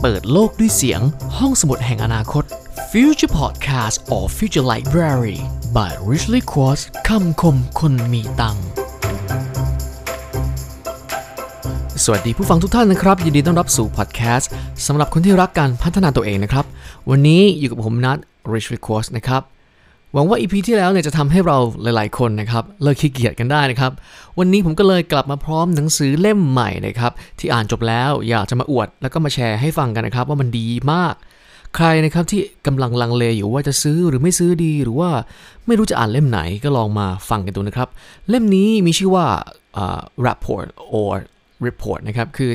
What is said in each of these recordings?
เปิดโลกด้วยเสียงห้องสมุดแห่งอนาคต Future Podcast or Future Library by Richly Quartz คำคมคนมีตังค์สวัสดีผู้ฟังทุกท่านนะครับ ยินดีต้อนรับสู่พอดแคสต์สำหรับคนที่รักการพัฒนาตัวเองนะครับ วันนี้อยู่กับผมนัท Richly Quartz นะครับ หวังว่า EP ที่แล้วเนี่ยจะทำให้เราหลาย ๆ คนนะครับเลิกขี้เกียจกันได้นะครับ วันนี้ผมก็เลยกลับมาพร้อมหนังสือเล่มใหม่นะครับที่อ่านจบแล้วอยากจะมาอวด แล้วก็มาแชร์ให้ฟังกันนะครับว่ามันดีมาก ใครนะครับที่กำลังลังเลอยู่ว่าจะซื้อหรือไม่ซื้อดีหรือว่าไม่รู้จะอ่านเล่มไหนก็ลองมาฟังกันดูนะครับ เล่มนี้มีชื่อว่าอ่า rapport or report นะครับคือ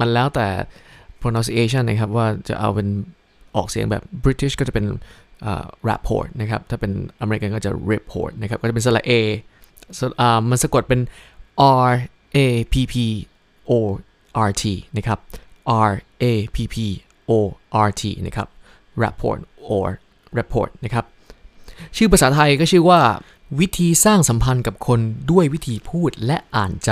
มันแล้วแต่ pronunciation นะครับว่าจะเอาเป็นออกเสียงแบบ British ก็จะเป็น อ่า rapport นะครับ ถ้าเป็นอเมริกันก็จะ report นะครับ ก็จะเป็นสระ A สะอ่ามันสะกดเป็น R A P P O R T นะครับ R A P P O R T นะครับ rapport or report นะครับ ชื่อภาษาไทยก็ชื่อว่า วิธีสร้างสัมพันธ์กับคนด้วยวิธีพูดและอ่านใจ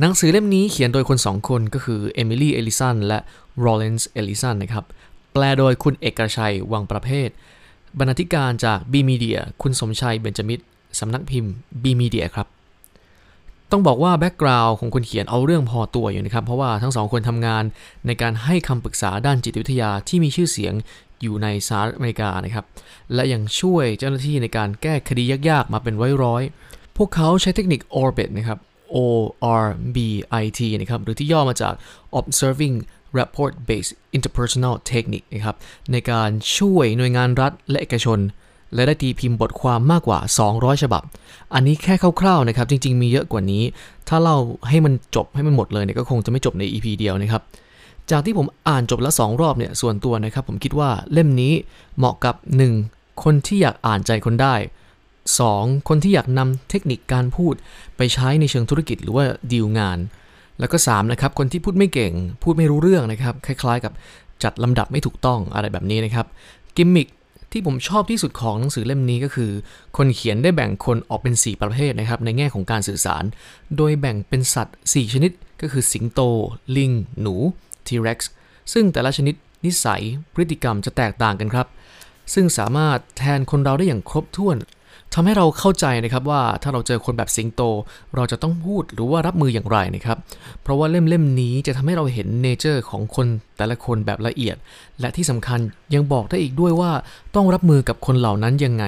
หนังสือเล่มนี้เขียนโดยคนสองคนก็คือเอมิลี่ เอลิสันและโรเลนส์ เอลิสันนะครับ แปลโดยคุณเอกชัยวังประเภท บรรณาธิการจาก B Media คุณสมชัยเบญจมิตรสำนักพิมพ์ B Media ครับ ต้องบอกว่าแบ็กกราวน์ของคนเขียนเอาเรื่องพอตัวอยู่นะครับ เพราะว่าทั้งสองคนทำงานในการให้คำปรึกษาด้านจิตวิทยาที่มีชื่อเสียงอยู่ในสหรัฐอเมริกานะครับ และยังช่วยเจ้าหน้าที่ในการแก้คดียากๆ มาเป็นร้อยๆ พวกเขาใช้เทคนิค Orbit นะครับ O R B I T นะครับ หรือที่ย่อมาจาก Observing Rapport Based Interpersonal Technique นะครับในการช่วยหน่วยงานรัฐและเอกชน และได้ตีพิมพ์บทความมากกว่า 200 ฉบับ อันนี้แค่คร่าวๆนะครับ จริง ๆ มีเยอะกว่านี้ ถ้าเล่าให้มันจบให้มันหมดเลยเนี่ยก็คงจะไม่จบใน EP เดียวนะครับจากที่ผมอ่านจบแล้ว2รอบเนี่ยส่วนตัวนะครับ ผมคิดว่าเล่มนี้เหมาะกับ 1. คนที่อยากอ่านใจคนได้ 2. คนที่อยากนำเทคนิคการพูดไปใช้ในเชิงธุรกิจหรือว่าดีลงาน แล้วก็3นะครับคนที่พูดไม่เก่ง พูดไม่รู้เรื่องนะครับคล้ายๆ กับจัดลำดับไม่ถูกต้องอะไรแบบนี้นะครับกิมมิคที่ผมชอบที่สุดของหนังสือเล่มนี้ก็คือ คนเขียนได้แบ่งคนออกเป็น 4 ประเภทนะครับในแง่ของการสื่อสาร โดยแบ่งเป็นสัตว์ 4 ชนิดก็คือสิงโต ลิง หนูทีเร็กซ์ซึ่งแต่ละชนิดนิสัยพฤติกรรมจะแตกต่างกันครับ ซึ่งสามารถแทนคนเราได้อย่างครบถ้วน ทำให้เราเข้าใจนะครับว่าถ้าเราเจอคนแบบสิงโต เราจะต้องพูดหรือว่ารับมืออย่างไรนะครับ เพราะว่าเล่มเล่มนี้จะทำให้เราเห็นเนเจอร์ของคนแต่ละคนแบบละเอียด และที่สำคัญยังบอกได้อีกด้วยว่าต้องรับมือกับคนเหล่านั้นยังไง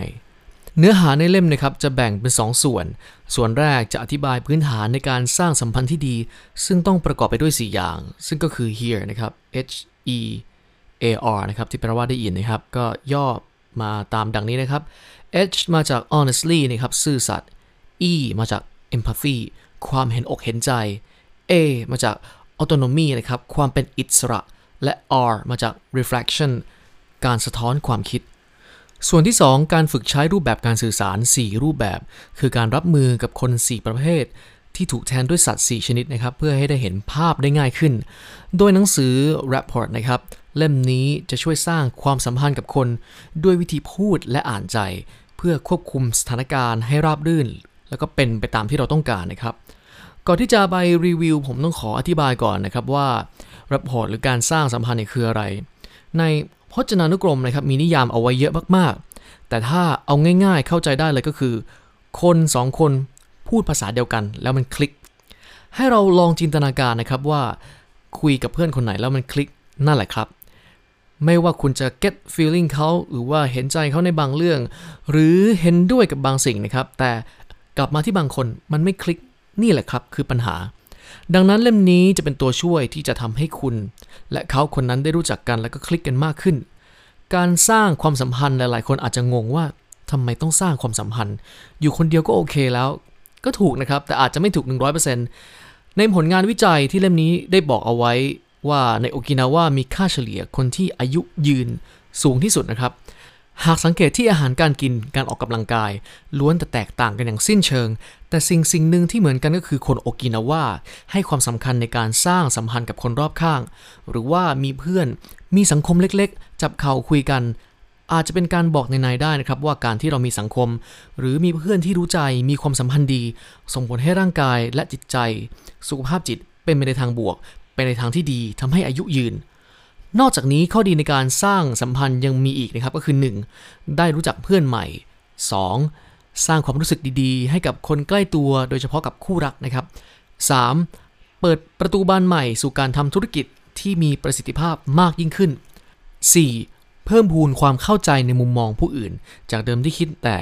เนื้อหาในเล่มนะครับจะแบ่งเป็น2ส่วน ส่วนแรกจะอธิบายพื้นฐานในการสร้างสัมพันธ์ที่ดี ซึ่งต้องประกอบไปด้วย 4 อย่าง ซึ่งก็คือ here นะครับ H E A R นะครับที่แปลว่าได้ยินนะครับ ก็ย่อมาตามดังนี้นะครับ H มาจาก honestly นะครับซื่อสัตย์ E มาจาก empathy ความเห็นอกเห็นใจ A มาจาก autonomy นะครับ ความเป็นอิสระ และ R มาจาก reflection การสะท้อนความคิด ส่วนที่ 2 การฝึกใช้รูปแบบการสื่อสาร 4 รูปแบบ คือการรับมือกับคน 4 ประเภท ที่ถูกแทนด้วยสัตว์ 4 ชนิดนะครับ เพื่อให้ได้เห็นภาพได้ง่ายขึ้น โดยหนังสือ Rapport นะครับ เล่มนี้จะช่วยสร้างความสัมพันธ์กับคน ด้วยวิธีพูดและอ่านใจ พื่อควบคุมสถานการณ์ให้ราบรื่น แล้วก็เป็นไปตามที่เราต้องการนะครับ ก่อนที่จะไปรีวิว ผมต้องขออธิบายก่อนนะครับว่า rapport หรือการสร้างสัมพันธ์นคืออะไร ในพจนานุกรมนะครับมีนิยามเอาไว้เยอะมากๆ แต่ถ้าเอาง่ายๆเข้าใจได้เลยก็คือ คนสองคนพูดภาษาเดียวกัน แล้วมันคลิก ให้เราลองจินตนาการนะครับว่าคุยกับเพื่อนคนไหนแล้วมันคลิกนั่นแหละครับ ไม่ว่าคุณจะ get feeling เขาหรือว่าเห็นใจเขาในบางเรื่อง หรือเห็นด้วยกับบางสิ่งนะครับ แต่กลับมาที่บางคนมันไม่คลิกนี่แหละครับคือปัญหา ดังนั้นเล่มนี้จะเป็นตัวช่วยที่จะทำให้คุณ และเขาคนนั้นได้รู้จักกันแล้วก็คลิกกันมากขึ้น การสร้างความสัมพันธ์หลายๆ คนอาจจะงงว่าทำไมต้องสร้างความสัมพันธ์ อยู่คนเดียวก็โอเคแล้ว ก็ถูกนะครับแต่อาจจะไม่ถูก 100%ในผลงานวิจัยที่เล่มนี้ได้บอกเอาไว้ ว่าในโอกินาว่ามีค่าเฉลี่ยคนที่อายุยืนสูงที่สุดนะครับ หากสังเกตที่อาหารการกินการออกกำลังกาย ล้วนแต่แตกต่างกันอย่างสิ้นเชิง แต่สิ่งสิ่งหนึ่งที่เหมือนกันก็คือคนโอกินาว่าให้ความสำคัญในการสร้างสัมพันธ์กับคนรอบข้าง หรือว่ามีเพื่อนมีสังคมเล็กๆ จับเข่าคุยกัน อาจจะเป็นการบอกในในๆได้นะครับ ว่าการที่เรามีสังคม หรือมีเพื่อนที่รู้ใจมีความสัมพันธ์ดี ส่งผลให้ร่างกายและจิตใจ สุขภาพจิตเป็นไปในทางบวก ไปในทางที่ดีทำให้อายุยืน นอกจากนี้ข้อดีในการสร้างสัมพันธ์ยังมีอีกนะครับก็คือ 1. ได้รู้จักเพื่อนใหม่ 2. สร้างความรู้สึกดีๆ ให้กับคนใกล้ตัวโดยเฉพาะกับคู่รักนะครับ 3. เปิดประตูบานใหม่สู่การทำธุรกิจที่มีประสิทธิภาพมากยิ่งขึ้น 4. เพิ่มพูนความเข้าใจในมุมมองผู้อื่น จากเดิมที่คิดแต่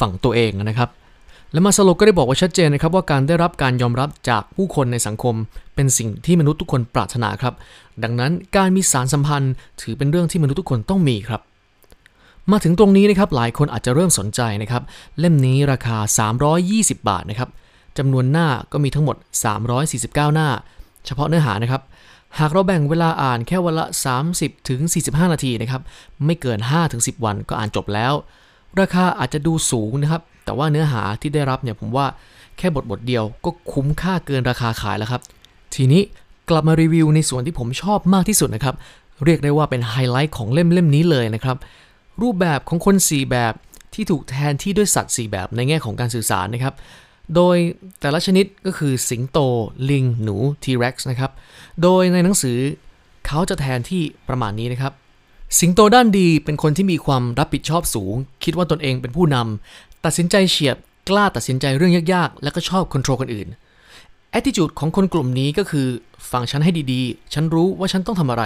ฝั่งตัวเองนะครับ และมาสโลก็ได้บอกว่าชัดเจนนะครับว่าการได้รับการยอมรับจากผู้คนในสังคม เป็นสิ่งที่มนุษย์ทุกคนปรารถนาครับ ดังนั้นการมีสารสัมพันธ์ ถือเป็นเรื่องที่มนุษย์ทุกคนต้องมีครับ มาถึงตรงนี้นะครับหลายคนอาจจะเริ่มสนใจนะครับ เล่มนี้ราคา 320 บาทนะครับจำนวนหน้าก็มีทั้งหมด 349 หน้า เฉพาะเนื้อหานะครับ หากเราแบ่งเวลาอ่านแค่วันละ 30 ถึง 45 นาทีนะครับ ไม่เกิน 5 ถึง 10 วันก็อ่านจบแล้ว ราคาอาจจะดูสูงนะครับ แต่ว่าเนื้อหาที่ได้รับเนี่ยผมว่าแค่บทบทเดียวก็คุ้มค่าเกินราคาขายแล้วครับ ทีนี้กลับมารีวิวในส่วนที่ผมชอบมากที่สุดนะครับ เรียกได้ว่าเป็นไฮไลท์ของเล่มเล่มนี้เลยนะครับ รูปแบบของคน 4 แบบที่ถูกแทนที่ด้วยสัตว์ 4 แบบในแง่ของการสื่อสารนะครับ โดยแต่ละชนิดก็คือสิงโต ลิง หนู ทีเร็กซ์นะครับ โดยในหนังสือเขาจะแทนที่ประมาณนี้นะครับสิงโตด้านดีเป็นคนที่มีความรับผิดชอบสูง คิดว่าตนเองเป็นผู้นำ ตัดสินใจเฉียบ กล้าตัดสินใจเรื่องยากๆ และก็ชอบควบคุมคนอื่น attitude ของคนกลุ่มนี้ก็คือ ฟังฉันให้ดีๆ ฉันรู้ว่าฉันต้องทำอะไร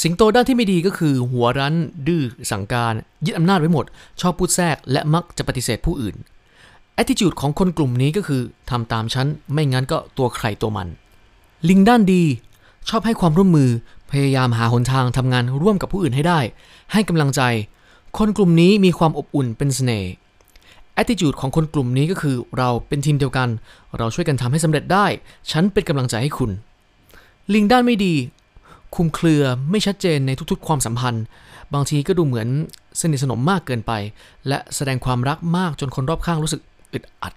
สิงโตด้านที่ไม่ดีก็คือ หัวรั้น ดื้อ สั่งการ ยึดอำนาจไว้หมด ชอบพูดแทรก และมักจะปฏิเสธผู้อื่น attitude ของคนกลุ่มนี้ก็คือทำตามฉัน ไม่งั้นก็ตัวใครตัวมัน ลิงด้านดี ชอบให้ความร่วมมือ พยายามหาหนทางทำงานร่วมกับผู้อื่นให้ได้ ให้กำลังใจ คนกลุ่มนี้มีความอบอุ่นเป็นเสน่ห์ attitude ของคนกลุ่มนี้ก็คือเราเป็นทีมเดียวกัน เราช่วยกันทำให้สำเร็จได้ ฉันเป็นกำลังใจให้คุณ ลิงด้านไม่ดี คุมเครือไม่ชัดเจนในทุกๆ ความสัมพันธ์ บางทีก็ดูเหมือนสนิทสนมมากเกินไป และแสดงความรักมากจนคนรอบข้างรู้สึกอึดอัด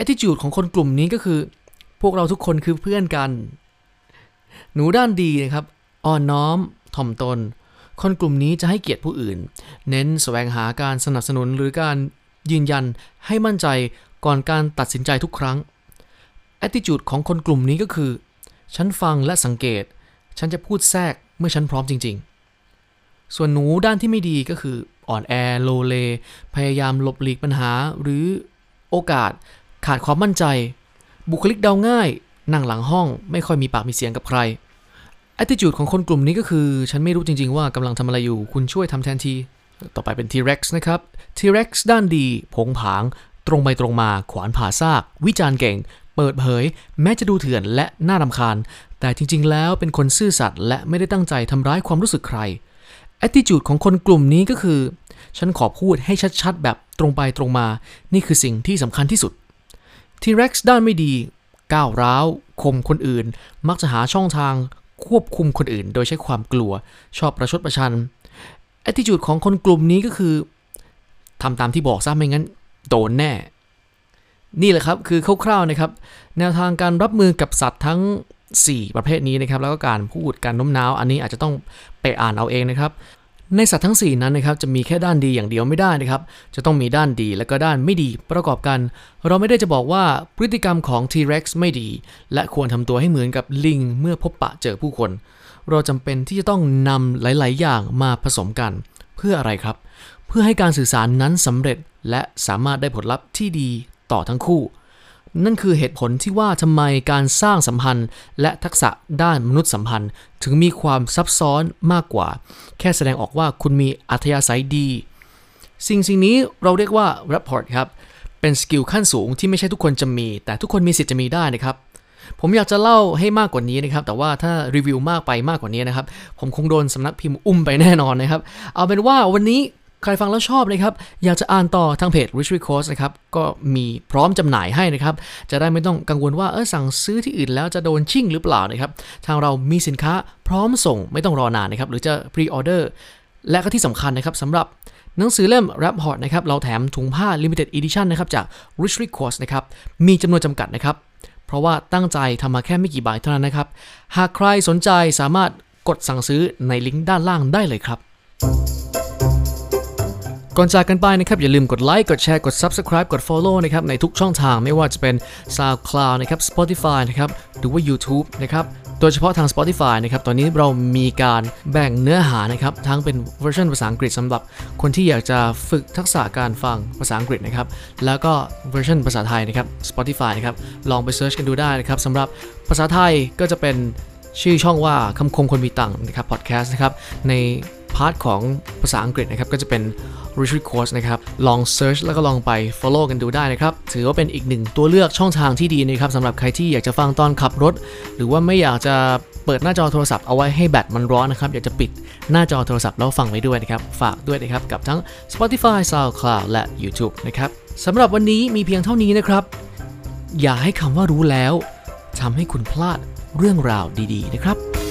attitude ของคนกลุ่มนี้ก็คือ พวกเราทุกคนคือเพื่อนกัน หนูด้านดีนะครับ อ่อนน้อม ถ่อมตนคนกลุ่มนี้จะให้เกียรติผู้อื่น เน้นแสวงหาการสนับสนุนหรือการ ยืนยันให้มั่นใจก่อนการตัดสินใจทุกครั้ง attitude ของคนกลุ่มนี้ก็คือ ฉันฟังและสังเกต ฉันจะพูดแทรกเมื่อฉันพร้อมจริง ๆ ส่วนหนูด้านที่ไม่ดีก็คืออ่อนแอโลเล พยายามหลบหลีกปัญหา หรือโอกาสขาดความมั่นใจ บุคลิกเดาง่าย นั่งหลังห้องไม่ค่อยมีปากมีเสียงกับใคร attitude ของคนกลุ่มนี้ก็คือ ฉันไม่รู้จริง ๆ ว่ากำลังทำอะไรอยู่ คุณช่วยทำแทนที ต่อไปเป็น T-Rex นะครับ T-Rex ด้านดีผงผาง ตรงไปตรงมาขวานผ่าซาก วิจารณ์เก่ง เปิดเผย แม้จะดูเถื่อนและน่ารำคาญ แต่จริงๆ แล้วเป็นคนซื่อสัตย์และไม่ได้ตั้งใจทำร้ายความรู้สึกใคร attitude ของคนกลุ่มนี้ก็คือ ฉันขอพูดให้ชัดๆ แบบตรงไปตรงมา นี่คือสิ่งที่สำคัญที่สุด T-Rex ด้านไม่ดี ก้าวร้าวข่มคนอื่น มักจะหาช่องทางควบคุมคนอื่น โดยใช้ความกลัว ชอบประชดประชัน attitude ของคนกลุ่มนี้ก็คือทำตามที่บอกซะไม่งั้นโดนแน่ นี่แหละครับคือคร่าวๆนะครับ แนวทางการรับมือกับสัตว์ทั้ง 4 ประเภทนี้นะครับ แล้วก็การพูดการโน้มน้าว อันนี้อาจจะต้องไปอ่านเอาเองนะครับ ในสัตว์ทั้ง 4 นั้นนะครับจะมีแค่ด้านดีอย่างเดียวไม่ได้นะครับ จะต้องมีด้านดีและก็ด้านไม่ดีประกอบกัน เราไม่ได้จะบอกว่าพฤติกรรมของ T-Rex ไม่ดี และควรทำตัวให้เหมือนกับลิงเมื่อพบปะเจอผู้คน เราจำเป็นที่จะต้องนำหลาย ๆ อย่างมาผสมกัน เพื่ออะไรครับ เพื่อให้การสื่อสารนั้นสำเร็จและสามารถได้ผลลัพธ์ที่ดีต่อทั้งคู่ นั่นคือเหตุผลที่ว่าทำไมการสร้างสัมพันธ์ และทักษะด้านมนุษยสัมพันธ์ ถึงมีความซับซ้อนมากกว่า แค่แสดงออกว่าคุณมีอัธยาศัยดี สิ่งสิ่งนี้เราเรียกว่า rapport ครับเป็น skill ขั้นสูงที่ไม่ใช่ทุกคนจะมี แต่ทุกคนมีสิทธิ์จะมีได้นะครับ ผมอยากจะเล่าให้มากกว่านี้นะครับ แต่ว่าถ้ารีวิวมากไปมากกว่านี้นะครับ ผมคงโดนสำนักพิมพ์อุ้มไปแน่นอนนะครับ เอาเป็นว่าวันนี้ใครฟังแล้วชอบนะครับ อยากจะอ่านต่อทางเพจ Rich r e c o r s นะครับ ก็มีพร้อมจำหน่ายให้นะครับ จะได้ไม่ต้องกังวลว่าเออสั่งซื้อที่อื่นแล้วจะโดนชิ่งหรือเปล่านะครับ ทางเรามีสินค้าพร้อมส่งไม่ต้องรอนานนะครับ หรือจะ pre-orderและก็ที่สำคัญนะครับสำหรับหนังสือเล่ม Rap Hot นะครับ เราแถมถุงผ้า Limited Edition นะครับ จาก Rich r e c o r s นะครับ มีจำนวนจำกัดนะครับ ราะว่าตั้งใจทำมาแค่ไม่กี่ใบเท่านั้นนะครับ หากใครสนใจสามารถกดสั่งซื้อในลิงก์ด้านล่างได้เลยครับ ก่อนจากกันไปนะครับ อย่าลืมกดไลค์ กดแชร์ กด Subscribe กด Follow นะครับในทุกช่องทางไม่ว่าจะเป็น SoundCloud นะครับ Spotify นะครับหรือว่า YouTube นะครับ โดยเฉพาะทาง Spotify นะครับตอนนี้เรามีการแบ่งเนื้อหานะครับทั้งเป็นเวอร์ชันภาษาอังกฤษสำหรับคนที่อยากจะฝึกทักษะการฟังภาษาอังกฤษนะครับแล้วก็เวอร์ชันภาษาไทยนะครับ Spotify นะครับลองไป search กันดูได้นะครับสำหรับภาษาไทยก็จะเป็นชื่อช่องว่าคำคมคนมีตังค์นะครับพอดแคสต์นะครับใน part ของภาษาอังกฤษนะครับก็จะเป็น Rich Quotes นะครับ ลอง Search แล้วก็ลองไป Follow กันดูได้นะครับ ถือว่าเป็นอีกหนึ่งตัวเลือกช่องทางที่ดีนะครับสำหรับใครที่อยากจะฟังตอนขับรถ หรือว่าไม่อยากจะเปิดหน้าจอโทรศัพท์เอาไว้ให้แบตมันร้อนนะครับ อยากจะปิดหน้าจอโทรศัพท์แล้วฟังไว้ด้วยนะครับ ฝากด้วยนะครับ กับทั้ง Spotify, SoundCloud และ YouTube นะครับสำหรับวันนี้มีเพียงเท่านี้นะครับ อย่าให้คำว่ารู้แล้วทำให้คุณพลาดเรื่องราวดี ๆ นะครับ